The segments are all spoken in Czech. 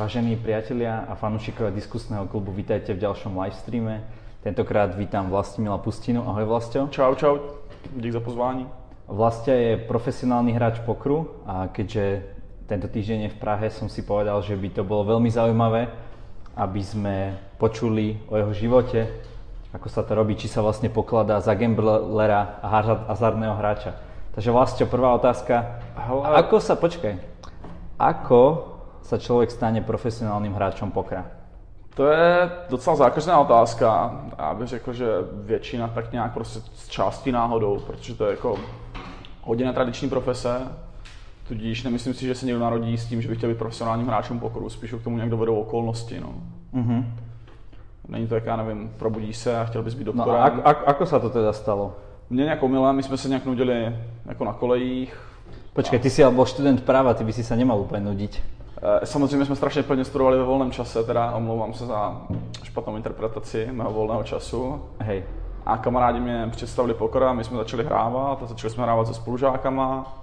Vážení priatelia a fanúšikovia diskusného klubu, vítajte v ďalšom livestreame. Tentokrát vítam Vlastimila Pustinu. Ahoj Vlastio. Čau, čau. Dík za pozvání. Vlastia je profesionálny hráč pokru a keďže tento týždeň je v Prahe, som si povedal, že by to bolo veľmi zaujímavé, aby sme počuli o jeho živote, ako sa to robí, či sa vlastne pokladá za gamblera a hazardného hráča. Takže Vlastio, prvá otázka. Hele. Ako sa, počkaj, ako sa člověk stane profesionálním hráčem pokra? To je docela zákeřná otázka. Já bych řekl, že většina tak nějak prostě z části náhodou, protože to je jako hodně netradiční profese, tudíž nemyslím si, že se někdo narodí s tím, že by chtěl být profesionálním hráčem pokoru, spíš k tomu nějak dovedou okolnosti. No. Uh-huh. Není to, jak já nevím, probudíš se a chtěl bys být No doktorem. a ak, ak, ako sa to teda stalo? Mně nějak omylem, my jsme se nějak nudili jako na kolejích. Počkej, ty si ale bol študent práva, ty by si sa nemal úplne nudiť. Eh, Samozřejmě jsme strašně plně studovali ve volném čase, teda omlouvám se za špatnou interpretaci mého volného času. Hej. A kamarádi mě představili poker a my jsme začali hrávat a začali jsme hrávat se spolužákama.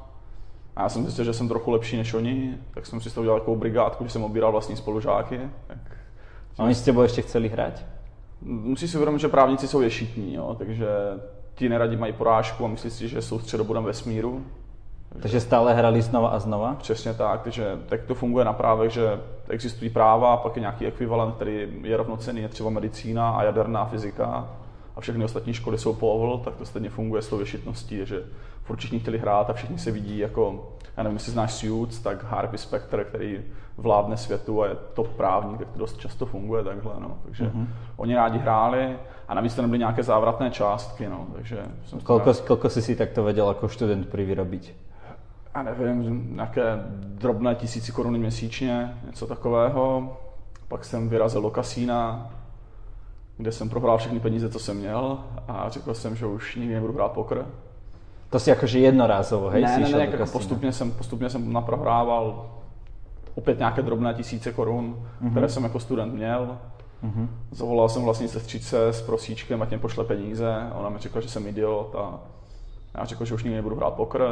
A já jsem zjistil, že jsem trochu lepší než oni, tak jsem si z toho udělal takovou brigádku, že jsem obíral vlastní spolužáky. Tak A oni s tebou ešte chceli hrať? musí si uvědomit, že právníci jsou ješitní, jo, takže ti neradi mají porážku a myslí si, že jsou středobodem vesmíru. Takže stále hrali znova a znova? Přesně tak, takže tak to funguje na právech, že existují práva a pak je nějaký ekvivalent, který je rovnocený, je třeba medicína a jaderná fyzika a všechny ostatní školy jsou povol, tak to stejně funguje s tou věšitností, že furt všichni chtěli hrát a všichni se vidí jako, já nevím, jestli znáš Suits, tak Harvey Specter, který vládne světu a je to právník, tak to dost často funguje takhle, no. takže mm-hmm. oni rádi hráli a navíc to nebyly nějaké závratné částky, no. takže jsem toho Koľko, koľko si takto vedel ako študent prvý já nevím, nějaké drobné tisíci koruny měsíčně, něco takového. Pak jsem vyrazil do kasína, kde jsem prohrál všechny peníze, co jsem měl a řekl jsem, že už nikdy nebudu hrát poker. To si akože jednorázovo, hej? ne, si ne, ne, jako postupně jsem, postupně jsem naprohrával opět nějaké drobné tisíce korun, mm-hmm. které jsem jako student měl. Mm-hmm. Zavolal jsem vlastní sestřičce s prosíčkem, ať mě pošle peníze. Ona mi řekla, že jsem idiot a já řekl, že už nikdy nebudu hrát pokr.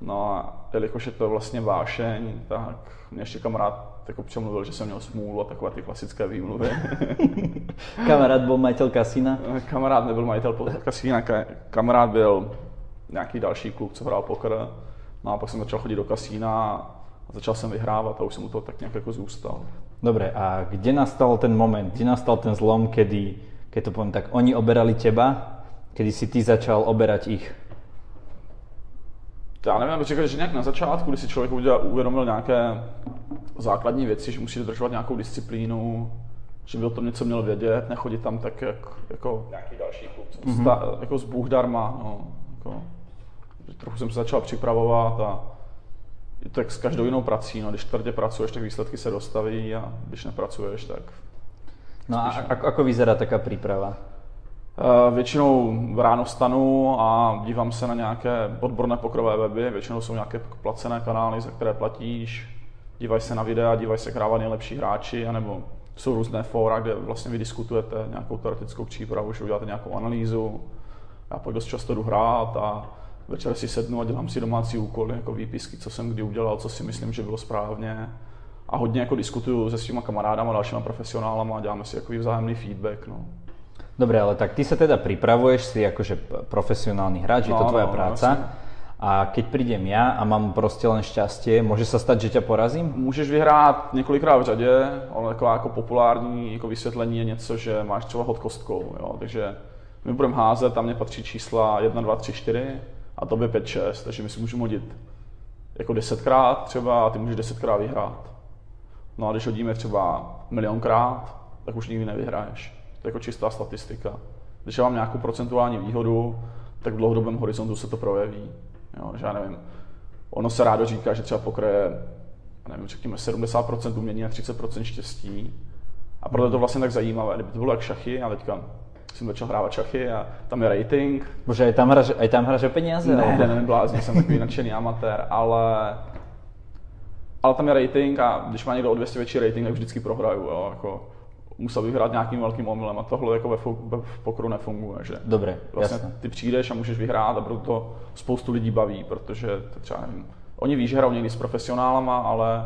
No a jelikož je to vlastně vášeň, tak mě ještě kamarád jako přemluvil, že jsem měl smůlu a takové ty klasické výmluvy. Kamarát bol majiteľ kasína? kamarád nebyl majitel kasína, ka- kamarád byl nějaký další kluk, co hrál poker. No a pak jsem začal chodit do kasína a začal jsem vyhrávat a už jsem u toho tak nějak jako zůstal. Dobre, a kde nastal ten moment, kde nastal ten zlom, kedy, keď to poviem tak, oni oberali teba, kedy si ty začal oberať ich? Já nevím, bych řekl, že nějak na začátku, kdy si člověk udělal, uvědomil nějaké základní věci, že musí dodržovat nějakou disciplínu, že by o tom něco měl vědět, nechodit tam tak jak, jako nějaký další klub, mm-hmm. jako z Bůh darma. No, jako, trochu jsem se začal připravovat a je to jak s každou jinou prací, no, když tvrdě pracuješ, tak výsledky se dostaví a když nepracuješ, tak No a ako, ako vyzerá taká príprava? Eh, Většinou ráno vstanu a dívám se na nějaké odborné pokrové weby, většinou jsou nějaké placené kanály, za které platíš, dívaj se na videa, dívaj se, jak hrávají nejlepší hráči, anebo jsou různé fóra, kde vlastně vy diskutujete nějakou teoretickou přípravu, že uděláte nějakou analýzu. Já pak dost často jdu hrát a večer si sednu a dělám si domácí úkoly, jako výpisky, co jsem kdy udělal, co si myslím, že bylo správně. A hodně jako diskutuju se svýma kamarádama, dalšíma profesionálama a děláme si jako vzájemný feedback. No. Dobre, ale tak ty sa teda pripravuješ si akože profesionálny hráč, je to No, tvoja no, práca. jasne. A keď prídem ja a mám proste len šťastie, môže sa stať, že ťa porazím? Můžeš vyhrát několikrát v řadě, ale taková jako populární jako vysvětlení je něco, že máš třeba hod kostkou. Jo? Takže my budeme házet, tam mě patří čísla 1, 2, 3, 4 a tobě 5, 6, takže my si můžeme hodit jako desetkrát třeba a ty můžeš desetkrát vyhrát. No a když hodíme třeba milionkrát, tak už nikdy nevyhraješ. To je jako čistá statistika. Když já mám nějakou procentuální výhodu, tak v dlouhodobém horizontu se to projeví. Jo, že já nevím, ono se rádo říká, že třeba pokr je, já nevím, řekněme 70% umění a 30% štěstí. A proto je to vlastně tak zajímavé. Kdyby to bylo jak šachy, a teďka jsem začal hrávat šachy a tam je rating. Bože, aj tam hráš, aj tam hráš o peniaze? Ne, ne, ne, blázni, jsem takový nadšený amatér, ale ale tam je rating a když má někdo o 200 větší rating, tak vždycky prohraju, jo, jako musel bych hrát nějakým velkým omylem a tohle jako ve, fo- ve v pokru nefunguje, že Dobre, vlastně jasné. ty přijdeš a můžeš vyhrát a proto to spoustu lidí baví, protože to třeba nevím, oni ví, že hrajou někdy s profesionálama, ale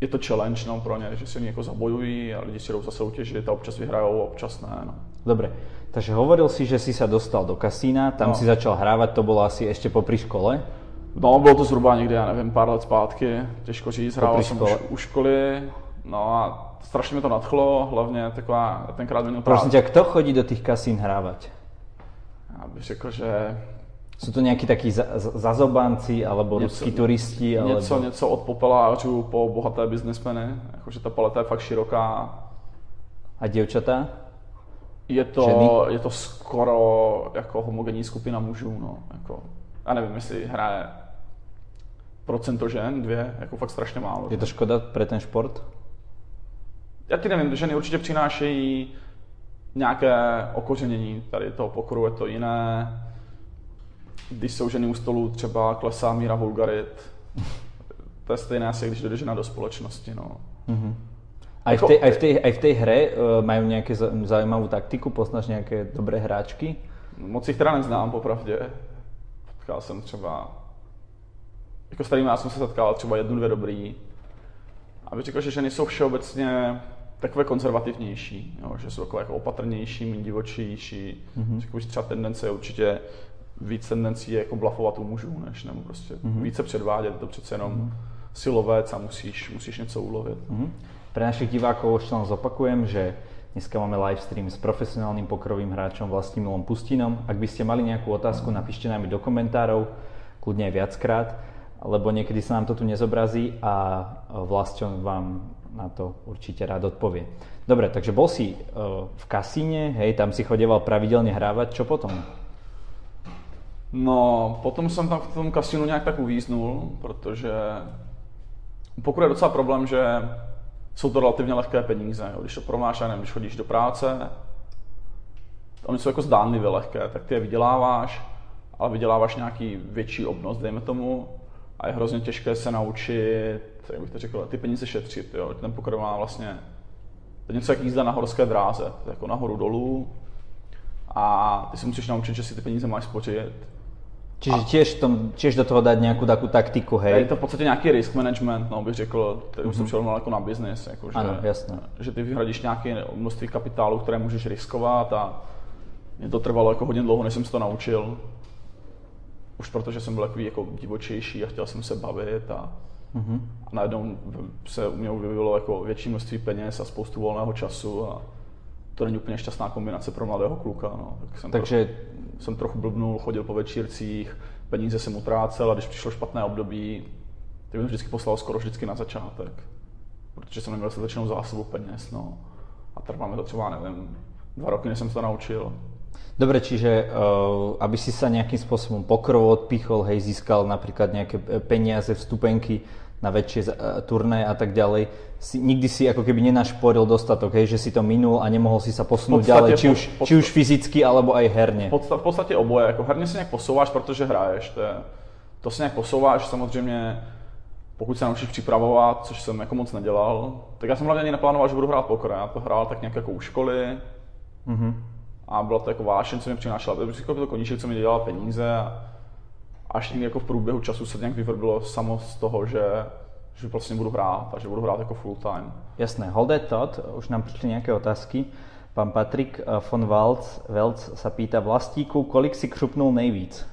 je to challenge no, pro ně, že si oni jako zabojují a lidi si jdou za soutěžit a občas vyhrajou, občas ne. No. Dobre, takže hovoril si, že si sa dostal do kasína, tam No. si začal hrávať, to bolo asi ešte popri škole. No, bylo to zhruba někdy, já nevím, pár let zpátky, těžko říct, hrál jsem už, u školy, no a strašně mě to nadchlo, hlavně taková, tenkrát měl Prosím právě, ťa, kto chodí do tých kasín hrávať? já bych řekl, že Sú to za- za- zazobanci, alebo Něco- ruskí turisti, alebo... něco, něco od popelářů po bohaté biznesmeny, jakože ta paleta je fakt široká, A dievčatá? je to, Ženy? je to skoro jako homogenní skupina mužů, no, jako, já nevím, jestli hraje procento žen, dvě, jako fakt strašně málo. Je to škoda pre ten šport? Já ti nevím, ženy určitě přinášejí nějaké okořenění tady toho pokoru, je to jiné. Když jsou ženy u stolu, třeba klesá míra vulgarit. To je stejné asi, když jde žena do společnosti. No. Aj v Ako- tej, aj v tej, aj v tej hre uh, majú nejaké za- zaujímavú taktiku? Poznáš nejaké dobré hráčky? Moc jich teda neznám, popravdě. Potkal jsem třeba, jako s kterými já jsem se setkal, třeba jednu, dvě dobrý. A bych řekl, že ženy jsou všeobecně takové konzervativnější, jo, že jsou takové jako opatrnější, méně divočejší. Mm-hmm. Třeba tendence je určitě víc tendencí je jako blafovat u mužů, než nebo prostě mm-hmm. více předvádět, je to přece jenom mm-hmm. silovec a musíš, musíš něco ulovit. Mhm. Pre našich divákov ešte len zopakujem, že dneska máme live stream s profesionálnym pokrovým hráčom Vlastimilom Pustinom. Ak by ste mali nejakú otázku, napíšte nám ju do komentárov, kľudne aj viackrát, lebo niekedy sa nám to tu nezobrazí a Vlaston vám na to určite rád odpovie. Dobre, takže bol si eh, v kasíne, hej, tam si chodeval pravidelne hrávať, čo potom? No, potom jsem tam v tom kasinu nějak tak uvíznul, protože pokud je docela problém, že jsou to relativně lehké peníze. Když to porovnáš, já nevím, když chodíš do práce, oni jsou jako zdánlivě lehké, tak ty je vyděláváš, ale vyděláváš nějaký větší obnos, dejme tomu, a je hrozně těžké se naučit, jak bych to řekl, ty peníze šetřit. Jo. Ten poker má vlastně to je něco jak jízda na horské dráze, to je jako nahoru dolů, a ty si musíš naučit, že si ty peníze máš spořit, Čiže tiež, tom, tiež do toho dať nejakú takú taktiku, Je hej? to v podstatě nějaký risk management, no, bych řekl, který už jsem přeložil jako na business, jako, že, Ano, jasné. že ty vyhradíš nějaké množství kapitálu, které můžeš riskovat a mě to trvalo jako hodně dlouho, než jsem se to naučil. Už protože jsem byl takový jako divočejší a chtěl jsem se bavit a, a najednou se u mě vyvilo jako větší množství peněz a spoustu volného času a to není úplně šťastná kombinace pro mladého kluka. No. Tak jsem Takže jsem trochu blbnul, chodil po večírcích, peníze jsem utrácel a když přišlo špatné období, tak bych vždycky poslal skoro vždycky na začátek. Protože jsem neměl dostatečnou zásobu peněz, no. A trvá mi to třeba, nevím, dva roky, než jsem se to naučil. Dobre, čiže uh, aby si sa nejakým spôsobom pokrov odpichol, hej, získal napríklad nejaké peniaze, vstupenky na väčšie uh, turné a tak ďalej, si, nikdy si ako keby nenašporil dostatok, hej, že si to minul a nemohol si sa posunúť podstate ďalej, či už, či už fyzicky, alebo aj herne. V podstatě, podstatě oboje, jako herně se nějak posouváš, protože hraješ, to, je, to se nějak posouváš, samozřejmě pokud se naučíš připravovat, což jsem jako moc nedělal, tak já jsem hlavně ani neplánoval, že budu hrát poker, já to hrál tak nějak jako u školy, a byla to jako vášeň, co mi přinášela. To byl to koníček, co mi dělal peníze a až někdy jako v průběhu času se nějak vyvrbilo samo z toho, že, že vlastně budu hrát a že budu hrát jako full time. Jasné, hold that thought, už nám prišli nejaké otázky. Pán Patrik eh, von Walc, Velc sa pýta, Vlastíku, kolik si křupnul nejvíc?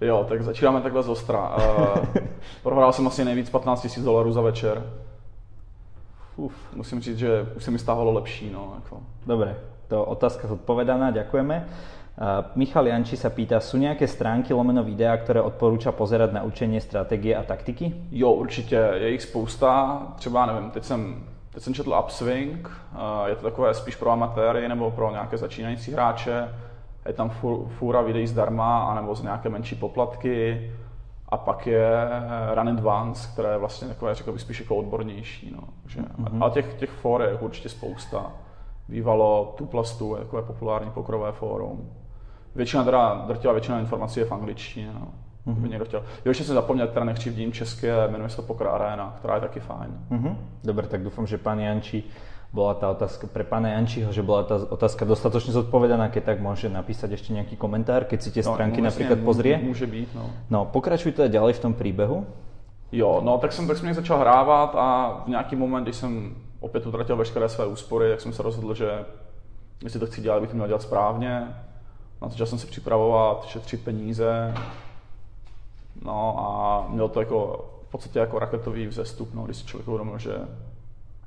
Jo, tak začínáme takhle z ostra. Uh, prohrál jsem asi nejvíc 15 000 dolarů za večer. Uf, musím říct, že už se mi stávalo lepší. No, jako. Dobre, to otázka zodpovedaná, ďakujeme. Michal Janči sa pýta, sú nejaké stránky lomeno videa, ktoré odporúča pozerať na učenie strategie a taktiky? Jo, určitě, je jich spousta. Třeba, nevím, teď jsem, teď jsem četl Upswing, eh, je to takové spíš pro amatéry nebo pro nějaké začínající hráče. Je tam fůra videí zdarma, anebo z nějaké menší poplatky. A pak je Run Advance, které je vlastně takové, řekl bych, spíš jako odbornější. No. Že, mm-hmm. A těch, těch for je určitě spousta. Bývalo tu plus tu, jako je populární pokrové fórum. Většina, teda, drtivá většina informací je v angličtině. No. Mm-hmm. By někdo chtěl. Jo, ještě jsem zapomněl, teda nekřivdím české, jmenuje se to Poker Arena, která je taky fajn. Mhm. Dobre, tak dúfam, že pán Janči bola tá otázka pre pána Jančiho, že bola tá otázka dostatočne zodpovedaná, keď tak môže napísať ešte nejaký komentár, keď si tie stránky no, napríklad jasně, pozrie. Může být, no. No, pokračuj teda ďalej v tom príbehu. Jo, no tak jsem, tak jsem začal hrávat a v nějaký moment, když jsem opět utratil veškeré své úspory, tak jsem se rozhodl, že jestli to chci dělat, bych to měl dělat správně. Na začal jsem se připravovat, šetřit peníze. No a měl to jako v podstatě jako raketový vzestup, no, když si člověk uvědomil, že,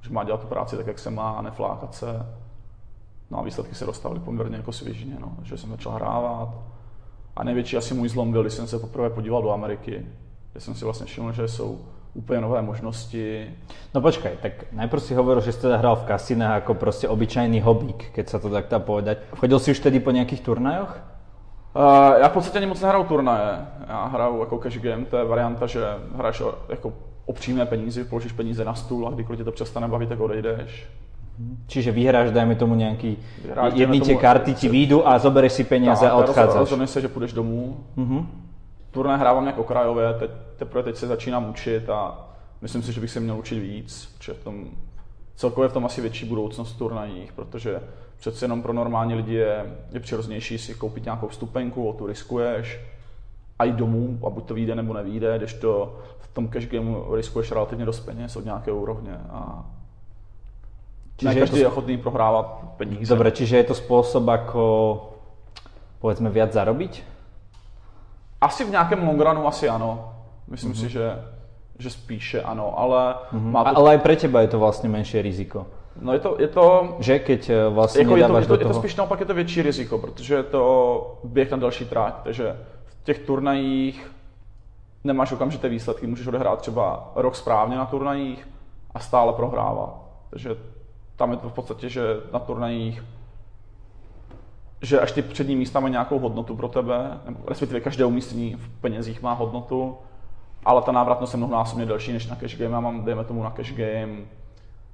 že má dělat tu práci tak, jak se má a neflákat se. No a výsledky se dostavily poměrně jako svěžně, no. že jsem začal hrávat. A největší asi můj zlom byl, když jsem se poprvé podíval do Ameriky, kde jsem si vlastně všiml, že jsou úplně nové možnosti. No počkaj, tak najprv si hovoril, že si teda hral v kasinách jako prostě obyčajný hobík, keď sa to tak dá povedať. Chodil si už tedy po nějakých turnajoch? Uh, já v podstatě ani moc nehraju turnaje. Já hraju jako cash game, to je varianta, že hraješ jako opřímné peníze, položíš peníze na stůl a kdykoliv tě to přestane bavit, tak odejdeš. Čiže vyhráš, dajme tomu nějaký, jedný tie karty ti výjdu a zobereš si peníze a odchádzaš. Rozhodneš se, že půjdeš domů. Uh-huh. Turnaj hrávám jako okrajové, teď, teprve teď se začínám učit a myslím si, že bych se měl učit víc, protože v tom, celkově v tom asi větší budoucnost v turnajích, protože přece jenom pro normální lidi je, je přirozenější si koupit nějakou vstupenku, o tu riskuješ a jít domů a buď to vyjde nebo nevíde, když to v tom cash gameu riskuješ relativně dost peněz od nějaké úrovně a Čiže ne každý je, to... je ochotný prohrávat peníze. Dobre, čiže je to způsob, jako povedzme viac zarobiť? Asi v nějakém longrunu asi ano. Myslím mm-hmm. si, že, že spíše ano, ale... Mm-hmm. Má to... Ale i pro teba je to vlastně menší riziko. No je to, je to... Že keď vlastně jako je to, je to, je to spíš naopak je to větší riziko, protože je to běh na další trať, takže v těch turnajích nemáš okamžité výsledky, můžeš odehrát třeba rok správně na turnajích a stále prohrávat. Takže tam je to v podstatě, že na turnajích že až ty přední místa mají nějakou hodnotu pro tebe, nebo respektive každé umístění v penězích má hodnotu, ale ta návratnost je mnohonásobně delší než na cash game. Já mám, dejme tomu, na cash game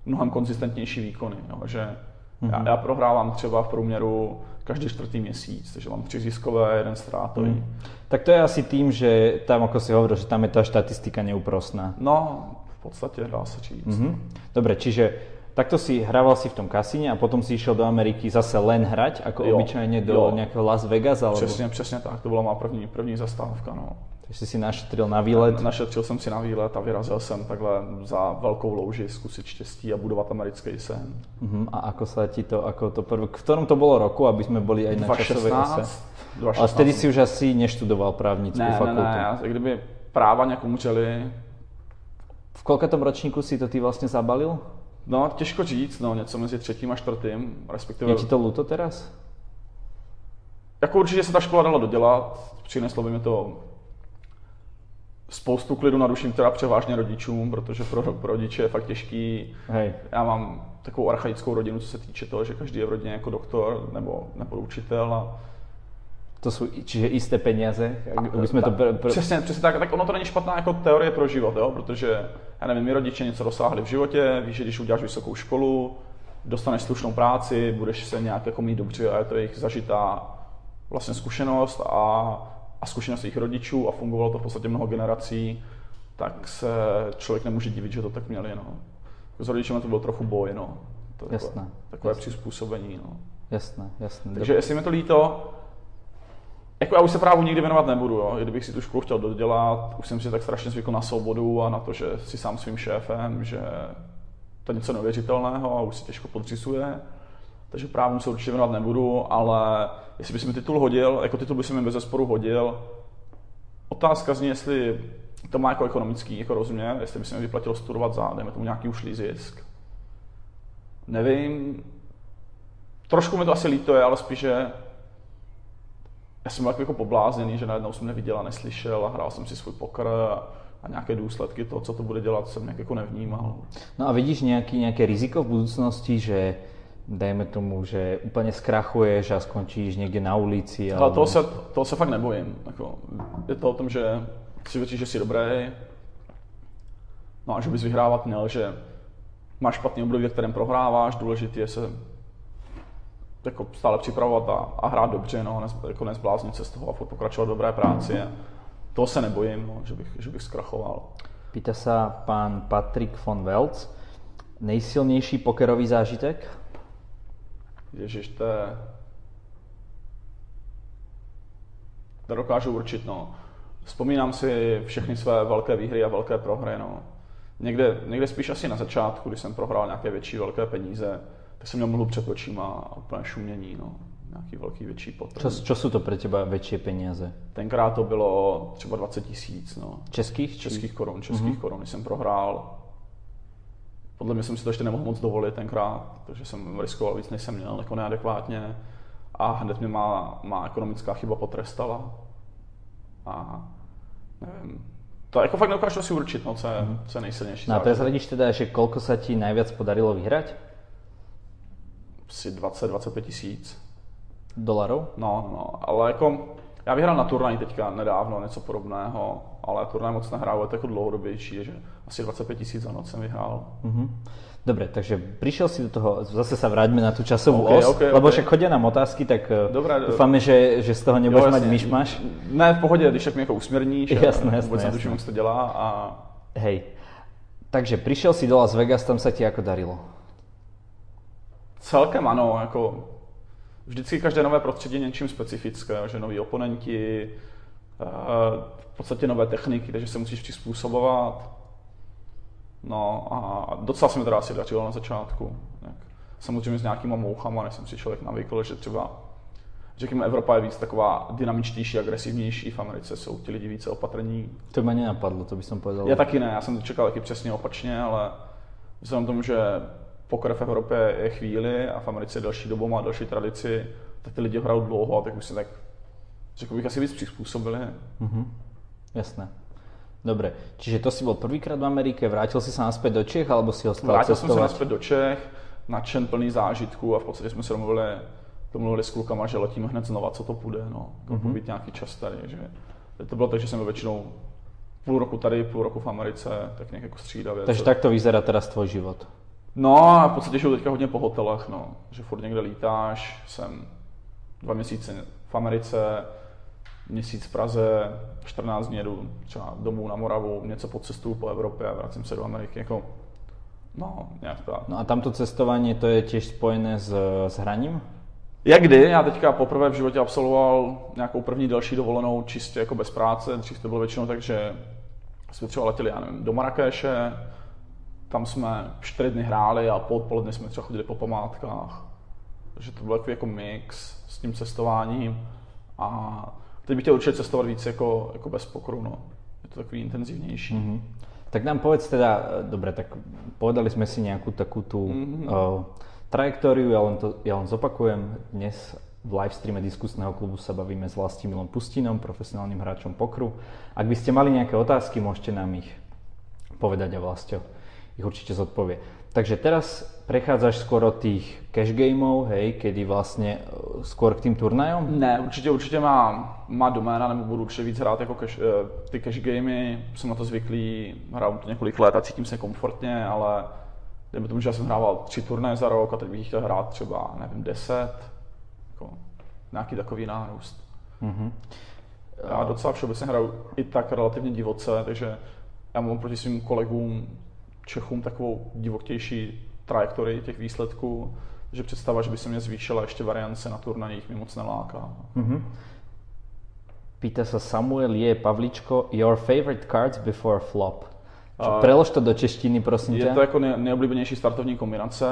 mnohem konzistentnější výkony. Jo, že mm-hmm. já, já, prohrávám třeba v průměru každý čtvrtý měsíc, takže mám tři ziskové, jeden ztrátový. Mm. Tak to je asi tím, že tam, jako si hovoril, že tam je ta štatistika neúprostná. No, v podstatě dá se říct. Mm-hmm. Dobre, čiže Takto si hrával si v tom kasíne a potom si išiel do Ameriky zase len hrať, ako jo, obyčajne do jo. nejakého Las Vegas? Alebo... Přesně, přesně tak, to byla má první, první zastávka. No. Takže jsi si našetřil na výlet? Našetřil jsem si na výlet a vyrazil jsem takhle za velkou louži zkusit štěstí a budovat americký sen. Uh-huh. A ako sa ti to, ako to prv... v ktorom to bylo roku, aby jsme byli aj na 2016, časové ose? 2016. Ale vtedy si už asi neštudoval právnickou ne, fakultu. Ne, ne, já, kdyby práva nějak umřeli. V kolkatom ročníku si to ty vlastně zabalil? No, těžko říct, no, něco mezi třetím a čtvrtým, respektive... Je ti to luto teraz? Jako určitě se ta škola dala dodělat, přineslo by mi to spoustu klidu na duším, teda převážně rodičům, protože pro, pro rodiče je fakt těžký. Hej. Já mám takovou archaickou rodinu, co se týče toho, že každý je v rodině jako doktor nebo, nebo učitel a to jsou, čiže jisté peníze, aby jsme to... Pr- pr- přesně, přesně tak, tak ono to není špatná jako teorie pro život, jo? protože, já nevím, my rodiče něco dosáhli v životě, víš, že když uděláš vysokou školu, dostaneš slušnou práci, budeš se nějak jako mít dobře a je to jejich zažitá vlastně zkušenost a, a zkušenost jejich rodičů a fungovalo to v podstatě mnoho generací, tak se člověk nemůže divit, že to tak měli. No. S rodičem to byl trochu boj, no. To jasné. Takové, takové jasné. přizpůsobení. No. Jasné, jasné. Takže jestli mi to líto, jako já už se právu nikdy věnovat nebudu, jo. Kdybych si tu školu chtěl dodělat, už jsem si tak strašně zvykl na svobodu a na to, že si sám svým šéfem, že to je něco neuvěřitelného a už si těžko podřizuje. Takže právu se určitě věnovat nebudu, ale jestli bys mi titul hodil, jako titul bys mi bez zesporu hodil, otázka zní, jestli to má jako ekonomický jako rozměr, jestli by se mi vyplatilo studovat za, dejme tomu nějaký ušlý zisk. Nevím, trošku mi to asi líto je, ale spíš, že já jsem byl jako poblázněný, že najednou jsem neviděl a neslyšel a hrál jsem si svůj pokr a, a nějaké důsledky toho, co to bude dělat, jsem nějak jako nevnímal. No a vidíš nějaký, nějaké riziko v budoucnosti, že dejme tomu, že úplně zkrachuješ a skončíš někde na ulici? Ale toho se, toho se fakt nebojím. Jako, je to o tom, že si věří, že jsi dobrý, no a že bys vyhrávat měl, že máš špatný období, ve kterém prohráváš, důležité je se jako stále připravovat a, a hrát dobře, no, nez, jako nezbláznit se z toho a pokračovat v dobré práci. A toho se nebojím, no, že, bych, že bych zkrachoval. Pýta se pán Patrik von Welz. Nejsilnější pokerový zážitek? Ježiš, to je... To dokážu určit, no. Vzpomínám si všechny své velké výhry a velké prohry. No. Někde, někde spíš asi na začátku, když jsem prohrál nějaké větší velké peníze, tak jsem měl mlhu před očima a úplně šumění. No. Nějaký velký větší potrm. Čo, čo jsou to pro těba větší peníze? Tenkrát to bylo třeba 20 tisíc. No. Českých? Českých korun, českých mm-hmm. korun, jsem prohrál. Podle mě jsem si to ještě nemohl moc dovolit tenkrát, protože jsem riskoval víc, než jsem měl, jako neadekvátně. A hned mě má, má ekonomická chyba potrestala. A nevím, to jako fakt nedokážu si určit, no, co je, mm. co je nejsilnější. No a prezradíš teda, že kolko se ti nejvíc podarilo vyhrať? Asi 20-25 tisíc. Dolarů? No, no, ale jako já vyhrál na turnaj teďka nedávno, něco podobného, ale turnaj moc nehrál, je to jako dlouhodobější, že asi 25 tisíc za noc jsem vyhrál. Mm-hmm. Dobre, takže prišiel si do toho, zase sa vráťme na tú časovú okay, os, okay, lebo okay. však chodia nám otázky, tak eh, Dobre, dúfame, že, že z toho nebudeš mať myšmaš. Ne, v pohodě, když tak mi jako usměrníš. Jasné, jasné. Vůbec netuším, jak to dělá. A... Hej, takže prišiel si do Las Vegas, tam sa ti ako darilo? Celkem ano, jako vždycky každé nové prostředí je něčím specifické, že noví oponenti, eh, v podstatě nové techniky, takže se musíš přizpůsobovat No a docela se mi teda asi dařilo na začátku. Tak. Samozřejmě s nějakýma mouchama, než jsem si člověk navykl, že třeba řekněme, Evropa je víc taková dynamičtější, agresivnější, v Americe jsou ti lidi více opatrní. To mě nenapadlo, to bych povedal. Já taky ne, já jsem to čekal taky přesně opačně, ale vzhledem tomu, že poker v Evropě je chvíli a v Americe je další dobu, má další tradici, tak ty lidi hrajou dlouho a tak už se tak, řekl bych, asi víc přizpůsobili. Mm-hmm. Jasné. Dobre, čiže to si bol prvýkrát v Amerike, vrátil si sa naspäť do Čech, alebo si ostal Vrátil cestovať? jsem se naspäť do Čech, nadšen plný zážitků a v podstatě jsme se domluvili, domluvili s klukama, že letíme hned znova, co to půjde, no. To mm-hmm. být nějaký čas tady, že to bylo tak, že jsem většinou půl roku tady, půl roku v Americe, tak nějak jako střídavě. Takže tak to vyzerá teraz tvůj život? No a v podstatě žiju teďka hodně po hotelech, no. Že furt někde lítáš, jsem dva měsíce v Americe, měsíc v Praze, 14 dní jedu třeba domů na Moravu, něco po cestu po Evropě a vracím se do Ameriky. Jako, no, nějak tak. No a tamto cestování, to je těž spojené s, s hraním? Jak kdy, já teďka poprvé v životě absolvoval nějakou první další dovolenou čistě jako bez práce, dřív to bylo většinou tak, že jsme třeba letěli, já nevím, do Marrakeše, tam jsme čtyři dny hráli a po odpoledne jsme třeba chodili po památkách. Takže to byl takový jako mix s tím cestováním a Teď bych chtěl určitě cestovat víc jako, jako bez pokru, no. Je to takový intenzivnější. Mm-hmm. Tak nám povedz teda, dobre, tak povedali sme si nejakú takú tú mm-hmm. uh, trajektóriu, ja len, to, ja len zopakujem. Dnes v live streame diskusného klubu sa bavíme s Vlastimilom Pustinom, profesionálnym hráčom pokru. Ak by ste mali nejaké otázky, môžete nám ich povedať a Vlastio ich určite zodpovie. Takže teraz prechádzaš skôr od tých cash gameov, hej, kedy vlastně eh, skôr k tým turnajům? Ne, určitě, určitě má, má doména, nebo budu určitě víc hrát jako cash, eh, ty cash gamey, jsem na to zvyklý, hraju to několik let a cítím se komfortně, ale dejme tomu, že já jsem hrával tři turnaje za rok a teď bych chtěl hrát třeba, nevím, deset, jako nějaký takový nárůst. Mm-hmm. Já docela všeobecně hraju i tak relativně divoce, takže já mám proti svým kolegům Čechům takovou divotější trajektorii těch výsledků, že představa, že by se mě zvýšila ještě variance na turnajích, mi moc neláká. Mm-hmm. Pýta se Samuel je Pavličko, your favorite cards before flop. Uh, prelož to do češtiny, prosím je tě. Je to jako nej, nejoblíbenější startovní kombinace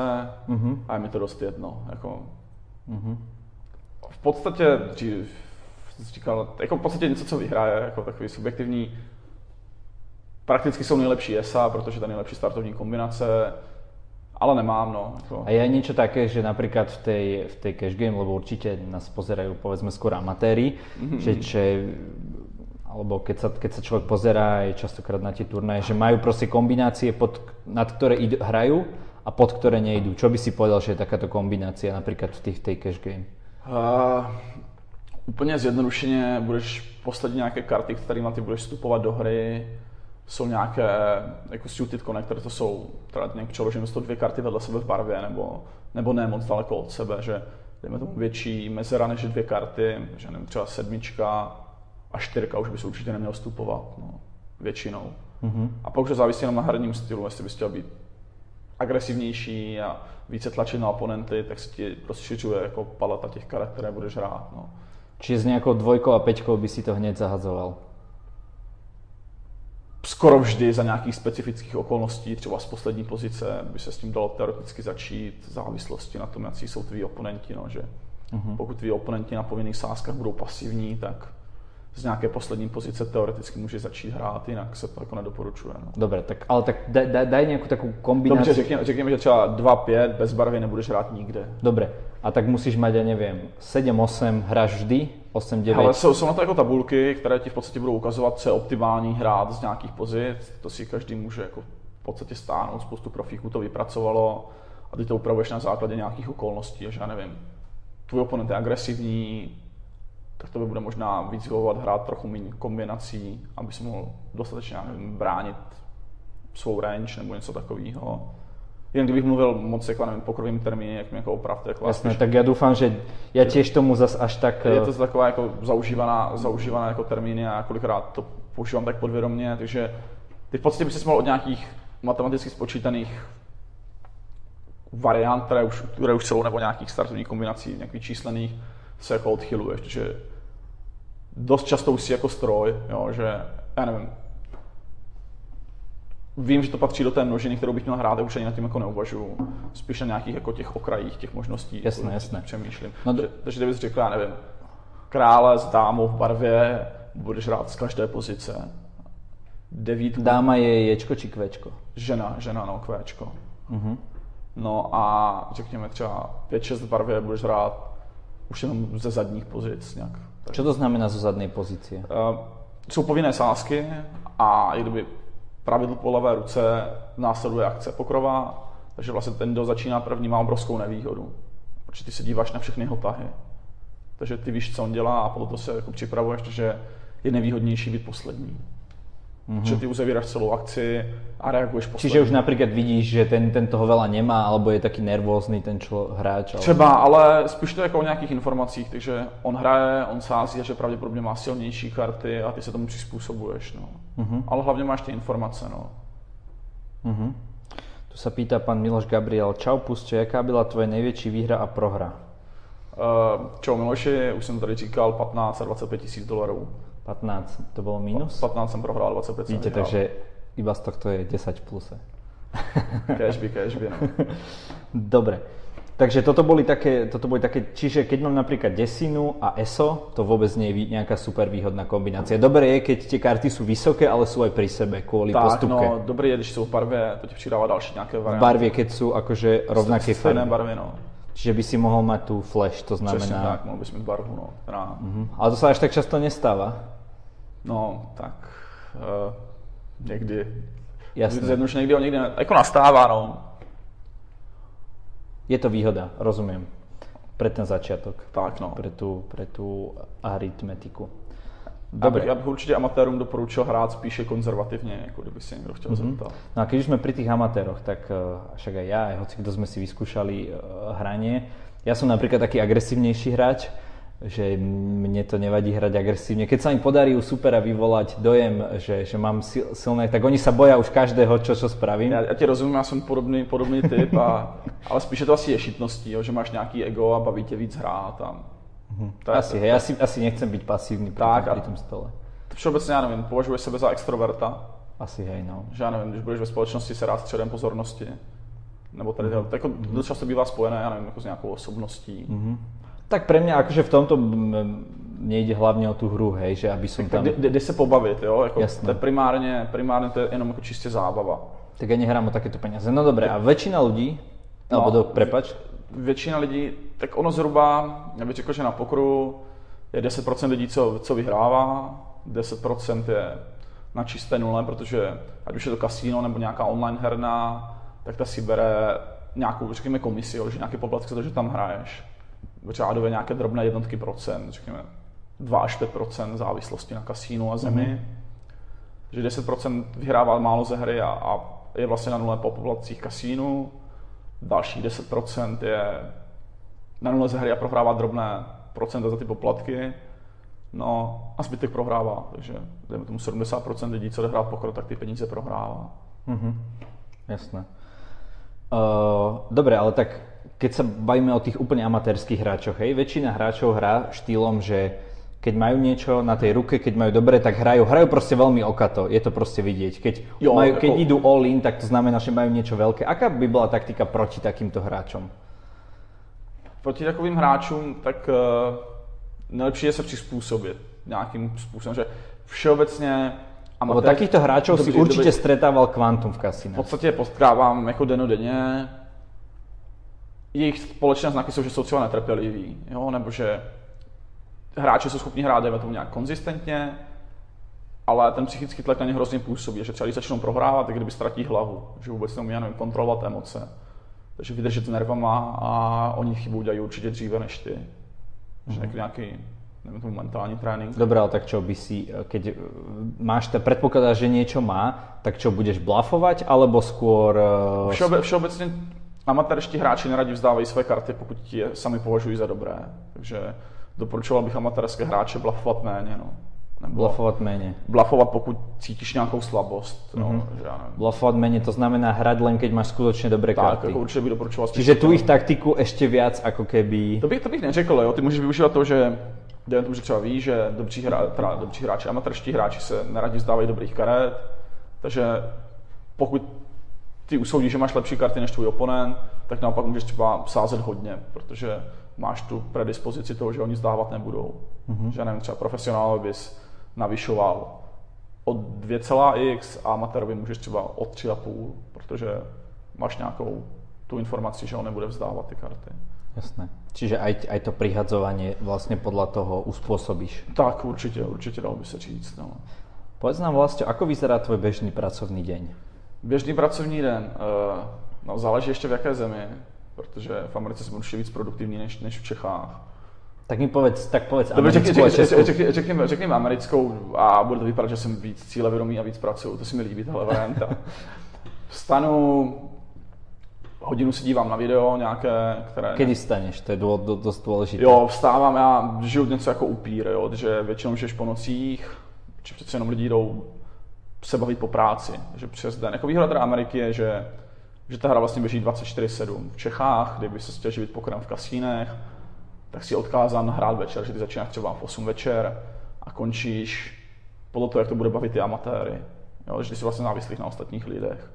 uh-huh. a je mi to dost jedno. Jako, uh-huh. V podstatě, říkal, jako v podstatě něco, co vyhraje, jako takový subjektivní Prakticky jsou nejlepší ESA, protože ta nejlepší startovní kombinace, ale nemám, no. Jako. A je něco také, že například v té, v té cash game, lebo určitě nás pozerají, povedzme, skôr amatéri, mm-hmm. že, že alebo keď sa, keď sa človek pozerá aj častokrát na tie turnaje, že majú proste kombinácie, pod, nad ktoré id, hrajú a pod ktoré nejdú. Čo by si povedal, že je takáto kombinácia napríklad v těch, tej cash game? Uh, úplně zjednodušeně budeš poslední nějaké karty, kterými ty budeš vstupovat do hry, jsou nějaké jako suited connector, to jsou teda nějak přeloženo, to dvě karty vedle sebe v barvě, nebo, nebo ne moc daleko od sebe, že dejme tomu větší mezera než dvě karty, že nevím, třeba sedmička a čtyřka už by se určitě neměl vstupovat, no, většinou. Mm-hmm. A pak už to závisí jenom na herním stylu, jestli bys chtěl být agresivnější a více tlačit na oponenty, tak se ti rozšiřuje jako paleta těch karet, které budeš hrát. No. Čiže s nějakou dvojkou a peťkou by si to hned zahazoval? Skoro vždy za nějakých specifických okolností, třeba z poslední pozice, by se s tím dalo teoreticky začít v závislosti na tom, jaký jsou tví oponenti. No, že uh-huh. Pokud tví oponenti na povinných sázkách budou pasivní, tak z nějaké poslední pozice teoreticky může začít hrát, jinak se to jako nedoporučuje. No. Dobre, tak, ale tak daj, daj, daj nějakou takovou kombinaci. Dobře, řekněme, řekněme, že třeba 2-5 bez barvy nebudeš hrát nikde. Dobre, a tak musíš mať, ja neviem, 7-8 hráš vždy, 8-9. Ale jsou, jsou na to jako tabulky, které ti v podstatě budou ukazovat, co je optimální hrát z nějakých pozic. To si každý může jako v podstatě stáhnout, spoustu profíků to vypracovalo a ty to upravuješ na základě nějakých okolností, že já nevím, tvůj oponent je agresivní, tak to by bude možná víc vyhovovat hrát trochu méně kombinací, aby si mohl dostatečně nevím, bránit svou range nebo něco takového. Jen kdybych mluvil moc jako nevím, pokrovým termíny, jak mi jako opravte. Jako Jasné, tak já doufám, že já těž tomu zas až tak... Je to taková jako zaužívaná, zaužívaná jako termíny a kolikrát to používám tak podvědomě, takže ty v podstatě by si mohl od nějakých matematicky spočítaných variant, které už, které už jsou, nebo nějakých startovních kombinací, nějakých číslených, se jako odchyluješ, takže dost často už si jako stroj, jo, že já nevím, vím, že to patří do té množiny, kterou bych měl hrát, a už ani na tím jako neuvažuju. Spíš na nějakých jako těch okrajích, těch možností. Jasné, jako, jasné. Přemýšlím. No, do... takže kdybys řekl, já nevím, krále s dámou v barvě, budeš hrát z každé pozice. Devítku. Dáma je ječko či kvéčko? Žena, žena, no, kvéčko. Uh-huh. No a řekněme třeba 5-6 v barvě budeš hrát už jenom ze zadních pozic nějak. Co to znamená zo zadní pozice? Uh, jsou povinné sázky a kdyby pravidlo po levé ruce následuje akce pokrova, takže vlastně ten, kdo začíná první, má obrovskou nevýhodu. Protože ty se díváš na všechny jeho tahy. Takže ty víš, co on dělá a podle toho se jako připravuješ, že je nevýhodnější být poslední. Mm-hmm. Že ty uzavíráš celou akci a reaguješ posledně. Čiže už například vidíš, že ten, ten toho veľa nemá, alebo je taky nervózny ten člo, hráč. Ale... Třeba, ale spíš to jako o nějakých informacích, takže on hraje, on sází a že pravděpodobně má silnější karty a ty se tomu přizpůsobuješ. No. Mm-hmm. Ale hlavně máš ty informace. No. Mm-hmm. Tu se pýta pan Miloš Gabriel. Čau, Pustě, jaká byla tvoje největší výhra a prohra? Uh, čau Miloši, už jsem tady říkal 15 a 25 tisíc dolarů. 15, to bylo minus? 15 jsem prohrál, 25 Víte, takže iba z tohto je 10 pluse. cashby, cashby, no. Dobre. Takže toto boli také, toto boli také, čiže keď mám napríklad desinu a ESO, to vôbec nie je nejaká super výhodná kombinácia. Dobre je, keď tie karty sú vysoké, ale sú aj pri sebe kvôli tak, postupke. no, dobré je, když sú v barve, to ti přidává další nějaké varianty. V barvě, keď sú akože rovnaké farby. barvy, no. Čiže by si mohol mať tu flash, to znamená... Přesně tak, mohl bys mít barvu, no. Která... Uh-huh. Ale to sa až tak často nestáva. No, tak uh, někdy. Jasné. Zjednodušeně někdy, někdy jako nastává, no. Je to výhoda, rozumím. Pre ten začiatok. Tak, no. Pre tu, pre tu aritmetiku. Dobre. Já bych určitě amatérům doporučil hrát spíše konzervativně, jako kdyby si někdo chtěl mm-hmm. zeptat. No a keď už sme pri tých amatéroch, tak uh, však aj ja, aj hoci kdo sme si vyskúšali uh, hranie. Ja som napríklad taký agresívnejší hráč, že mne to nevadí hrať agresívne. Keď sa im podarí u supera vyvolať dojem, že, že mám sil, silné, tak oni sa boja už každého, čo, čo spravím. Já, já ti rozumím, já jsem podobný, podobný typ, a, ale spíše to asi je šitností, jo, že máš nějaký ego a baví tě víc hrát. A, mhm. to je, asi, hej, asi, asi nechcem být pasívny tak, pri tom stole. To všeobecně, já nevím, považuješ sebe za extroverta? Asi hej, no. Že já nevím, když budeš ve společnosti se rád středem pozornosti, nebo tady to, jako mm-hmm. dost často bývá spojené, já nevím, jako s nějakou osobností. Mm-hmm. Tak pre mňa akože v tomto nejde hlavně o tu hru, hej, že aby som tam... Jde, se pobavit, jo, jako Jasné. to je primárně, primárně to je jenom jako čistě zábava. Tak ja nehrám o takéto peniaze. No dobré, a väčšina ľudí, no, alebo do, prepač? Většina lidí, tak ono zhruba, já bych řekl, že na pokru je 10% lidí, co, co vyhrává, 10% je na čisté nule, protože ať už je to kasíno nebo nějaká online herna, tak ta si bere nějakou, řekněme, komisi, že nějaký poplatek za to, že tam hraješ řádově nějaké drobné jednotky procent, řekněme 2 až 5 procent závislosti na kasínu a zemi. Mm-hmm. Že 10 procent vyhrává málo ze hry a, a je vlastně na nule po poplatcích kasínu. Dalších 10 procent je na nule ze hry a prohrává drobné procenta za ty poplatky. No a zbytek prohrává, takže dejme tomu 70% lidí, co jde hrát pokrok, tak ty peníze prohrává. Mm-hmm. Jasné. Uh, dobre, ale tak keď sa bavíme o tých úplne amatérských hráčoch, hej, väčšina hráčov hrá štýlom, že keď majú niečo na tej ruke, keď majú dobre, tak hrajú, hrajú proste veľmi okato, je to proste vidieť. Keď, Jo, majú, keď ako- idú all in, tak to znamená, že majú niečo veľké. Aká by bola taktika proti takýmto hráčom? Proti takovým hráčům, tak uh, nejlepší je se přizpůsobit nějakým způsobem, že všeobecně amatér- takýchto hráčov si určite dobrý- stretával kvantum v V kasínach. podstatě potkávám jako denodenně. Jejich společné znaky jsou, že jsou třeba netrpěliví, jo? nebo že hráči jsou schopni hrát, dejme tomu nějak konzistentně, ale ten psychický tlak na ně hrozně působí, že třeba když začnou prohrávat, tak kdyby ztratí hlavu, že vůbec neumí nevím, kontrolovat emoce. Takže vydržet nervama a oni chybu udělají určitě dříve než ty. Že Mhm. nějaký, nevím tomu, mentální trénink. Dobre, ale tak čo by si, keď máš, te, predpokladáš, že niečo má, tak čo, budeš blafovať, alebo skôr... eh, Všeobe, všeobecně amatérští hráči neradi vzdávají své karty, pokud je sami považují za dobré. Takže doporučoval bych amatérské hráče blafovat méně. No. Nebo Blafovať menej. blafovat, pokud cítíš nějakou slabost. No, Mhm. že já nevím. Blafovať menej, to znamená hrať len, keď máš skutočne dobré Tak, karty. jako určitě bych doporučoval. Čiže tu ich taktiku ešte viac ako keby... To bych, to bych neřekl, jo. Ty můžeš využívat to, že dejme tomu, že třeba víš, že dobří, hra, teda dobří hráči, amatérští hráči se neradi vzdávají dobrých karet, takže pokud ty usoudíš, že máš lepší karty než tvůj oponent, tak naopak můžeš třeba sázet hodně, protože máš tu predispozici toho, že oni zdávat nebudou. Mm-hmm. Že nevím, třeba profesionál bys navyšoval o 2,x a amatérovi můžeš třeba o 3,5, protože máš nějakou tu informaci, že on nebude vzdávat ty karty. Jasné. Čiže aj, aj to prihadzovanie vlastne podľa toho uspôsobíš. Tak, určitě, určitě dalo by se říct. No. Povedz nám vlastne, ako vyzerá tvoj bežný pracovný deň? Běžný pracovní den, uh, no záleží ještě v jaké zemi, protože v Americe jsem určitě víc produktivní než, než v Čechách. Tak mi povedz, tak povedz Dobře, řekni, řekni, řekni, řekněme, řekněme americkou a bude to vypadat, že jsem víc cílevědomý a víc pracuju. To si mi líbí, tahle varianta. Vstanu, hodinu se dívám na video nějaké, které... Kedy staneš? To je dô, dosť dôležité. Jo, vstávám, já žiju něco jako upír, jo, že většinou žiješ po nocích, že přece jenom lidi jdou se bavit po práci, že přes den. Jako výhoda Ameriky je, že, že ta hra vlastně běží 24-7. V Čechách, kdyby se chtěl živit pokrem v kasínech, tak si odkázán hrát večer, že ty začínáš třeba v 8 večer a končíš podle toho, jak to bude bavit ty amatéry. Jo, že ty jsi vlastně závislý na ostatních lidech.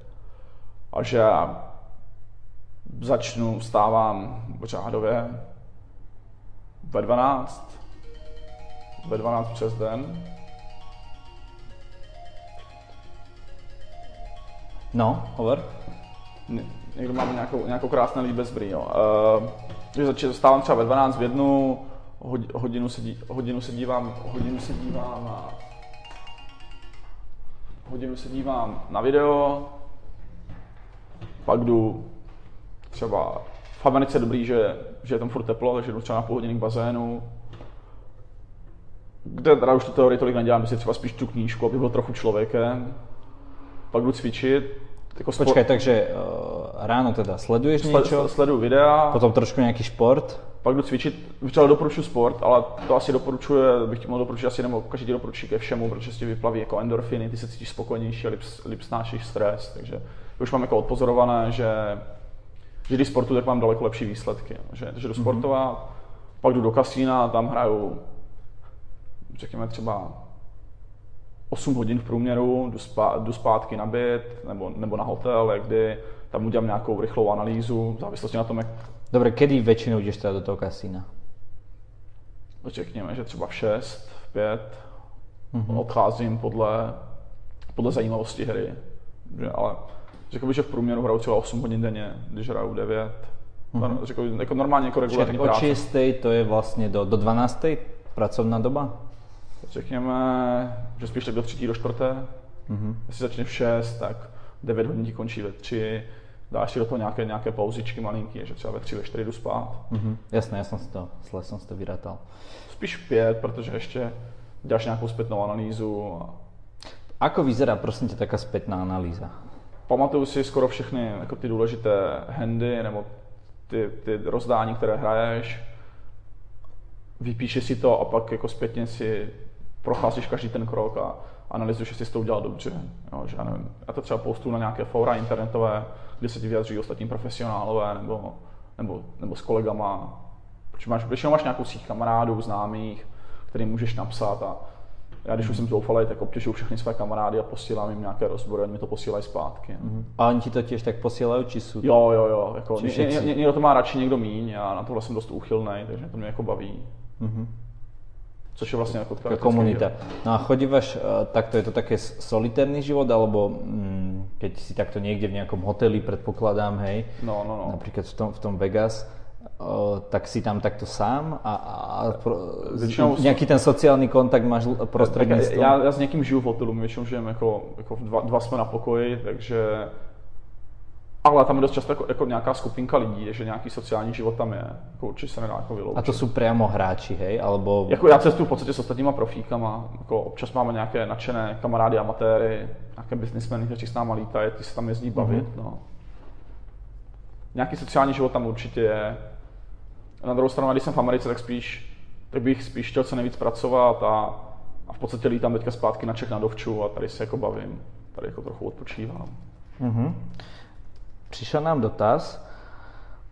A že začnu, vstávám řádově ve 12, ve 12 přes den. No, hovor. Ně- Někdo má nějakou, nějakou krásnou líbez brý, jo. Uh, že začít vstávám třeba ve 12 v jednu, hod- hodinu se, dí, hodinu se dívám, hodinu se dívám na, hodinu se dívám na video, pak jdu třeba v Americe je dobrý, že, že je tam furt teplo, takže jdu třeba na půl hodiny k bazénu, kde teda už tu teorii tolik nedělám, že si třeba spíš tu knížku, aby byl trochu člověkem, pak jdu cvičit, jako spo- Počkaj, takže uh, ráno teda sleduješ Sle- niečo, sleduju videa, potom trošku nejaký šport. pak jdu cvičit, třeba doporučuji sport, ale to asi doporučuje, bych ti mohl doporučit asi nebo každý ti doporučí ke všemu, protože si ti vyplaví jako endorfiny, ty se cítíš spokojenější líp, líp snášíš stres, takže už mám jako odpozorované, že, že když sportu, tak mám daleko lepší výsledky, no, že, takže jdu sportovat, pak jdu do kasína, tam hraju, řekněme třeba 8 hodin v průměru, jdu, spá, jdu zpátky na byt nebo, nebo na hotel, kdy tam udělám nějakou rychlou analýzu, v závislosti na tom, jak Dobre, kedy väčšinou ideš teda do toho kasína? řekněme, že třeba v 6, v 5, mm-hmm. odcházím podle, podle zajímavosti hry. Že, ale řekl bych, že v průměru hraju třeba 8 hodin denně, když hraju 9. Mm-hmm. Řekl bych, jako normálně jako Čiže regulární tak od práce. 6. to je vlastne do, do 12. pracovná doba? Řekněme, že spíš tak do 3. do 4. Mm-hmm. Jestli začneš v 6, tak 9 hodin ti končí ve 3. Dáš si do toho nějaké, nějaké pauzičky malinký, že třeba ve 3, ve 4 jdu spát. Mhm. Jasné, ja som si to, som si to vyrátal. Spíš 5, protože ještě děláš nějakou zpětnou analýzu a Ako vyzerá, prosím ťa, taká spätná analýza? pamatuju si skoro všechny jako ty důležité handy nebo ty, ty rozdání, které hraješ. Vypíši si to a pak jako zpětně si procházíš každý ten krok a analyzuješ, jestli jsi to udělal dobře. Jo, že já, nevím, já to třeba postuju na nějaké fora internetové, kde se ti vyjadřují ostatní profesionálové nebo, nebo, nebo s kolegama. Protože máš, většinou máš nějakou síť kamarádů, známých, který můžeš napsat a já když už jsem zoufalý, tak obtěžuju všechny své kamarády a posílám jim nějaké rozbory, oni mi to posílají zpátky. Mm-hmm. A oni ti to těž tak posílají, či jsou? Jo, jo, jo. Jako, ně, ně, ně, někdo to má radši, někdo míň, já na tohle jsem dost úchylný, takže to mě jako baví. Mm-hmm. Což je vlastně jako taková komunita. No a chodívaš, eh, takto je to také solitérny život, alebo mm, keď si takto někde v nějakom hoteli, předpokládám, hej, no, no, no. například v tom, v tom Vegas, tak si tam takto sám a, a pro, většinou nějaký ten sociální kontakt máš prostřednictvím? Já, já s někým žiju v hotelu, my většinou žijeme jako, jako dva, dva jsme na pokoji, takže ale tam je dost často jako, jako nějaká skupinka lidí, že nějaký sociální život tam je. Jako určitě se nedá jako vyloučit. A to jsou přímo hráči, hej? Alebo... Jako já cestuju v podstatě s ostatníma profíkama. Jako občas máme nějaké nadšené kamarády, amatéry, nějaké biznismeny, kteří s náma lítají, ty se tam jezdí bavit. Mm-hmm. No. Nějaký sociální život tam určitě je. Na druhou stranu, když jsem v Americe, tak spíš, tak bych spíš chtěl co nejvíc pracovat a, a v podstatě lítám teďka zpátky na Čech na dovču a tady se jako bavím. Tady jako trochu odpočívám. Mm-hmm. Přišel nám dotaz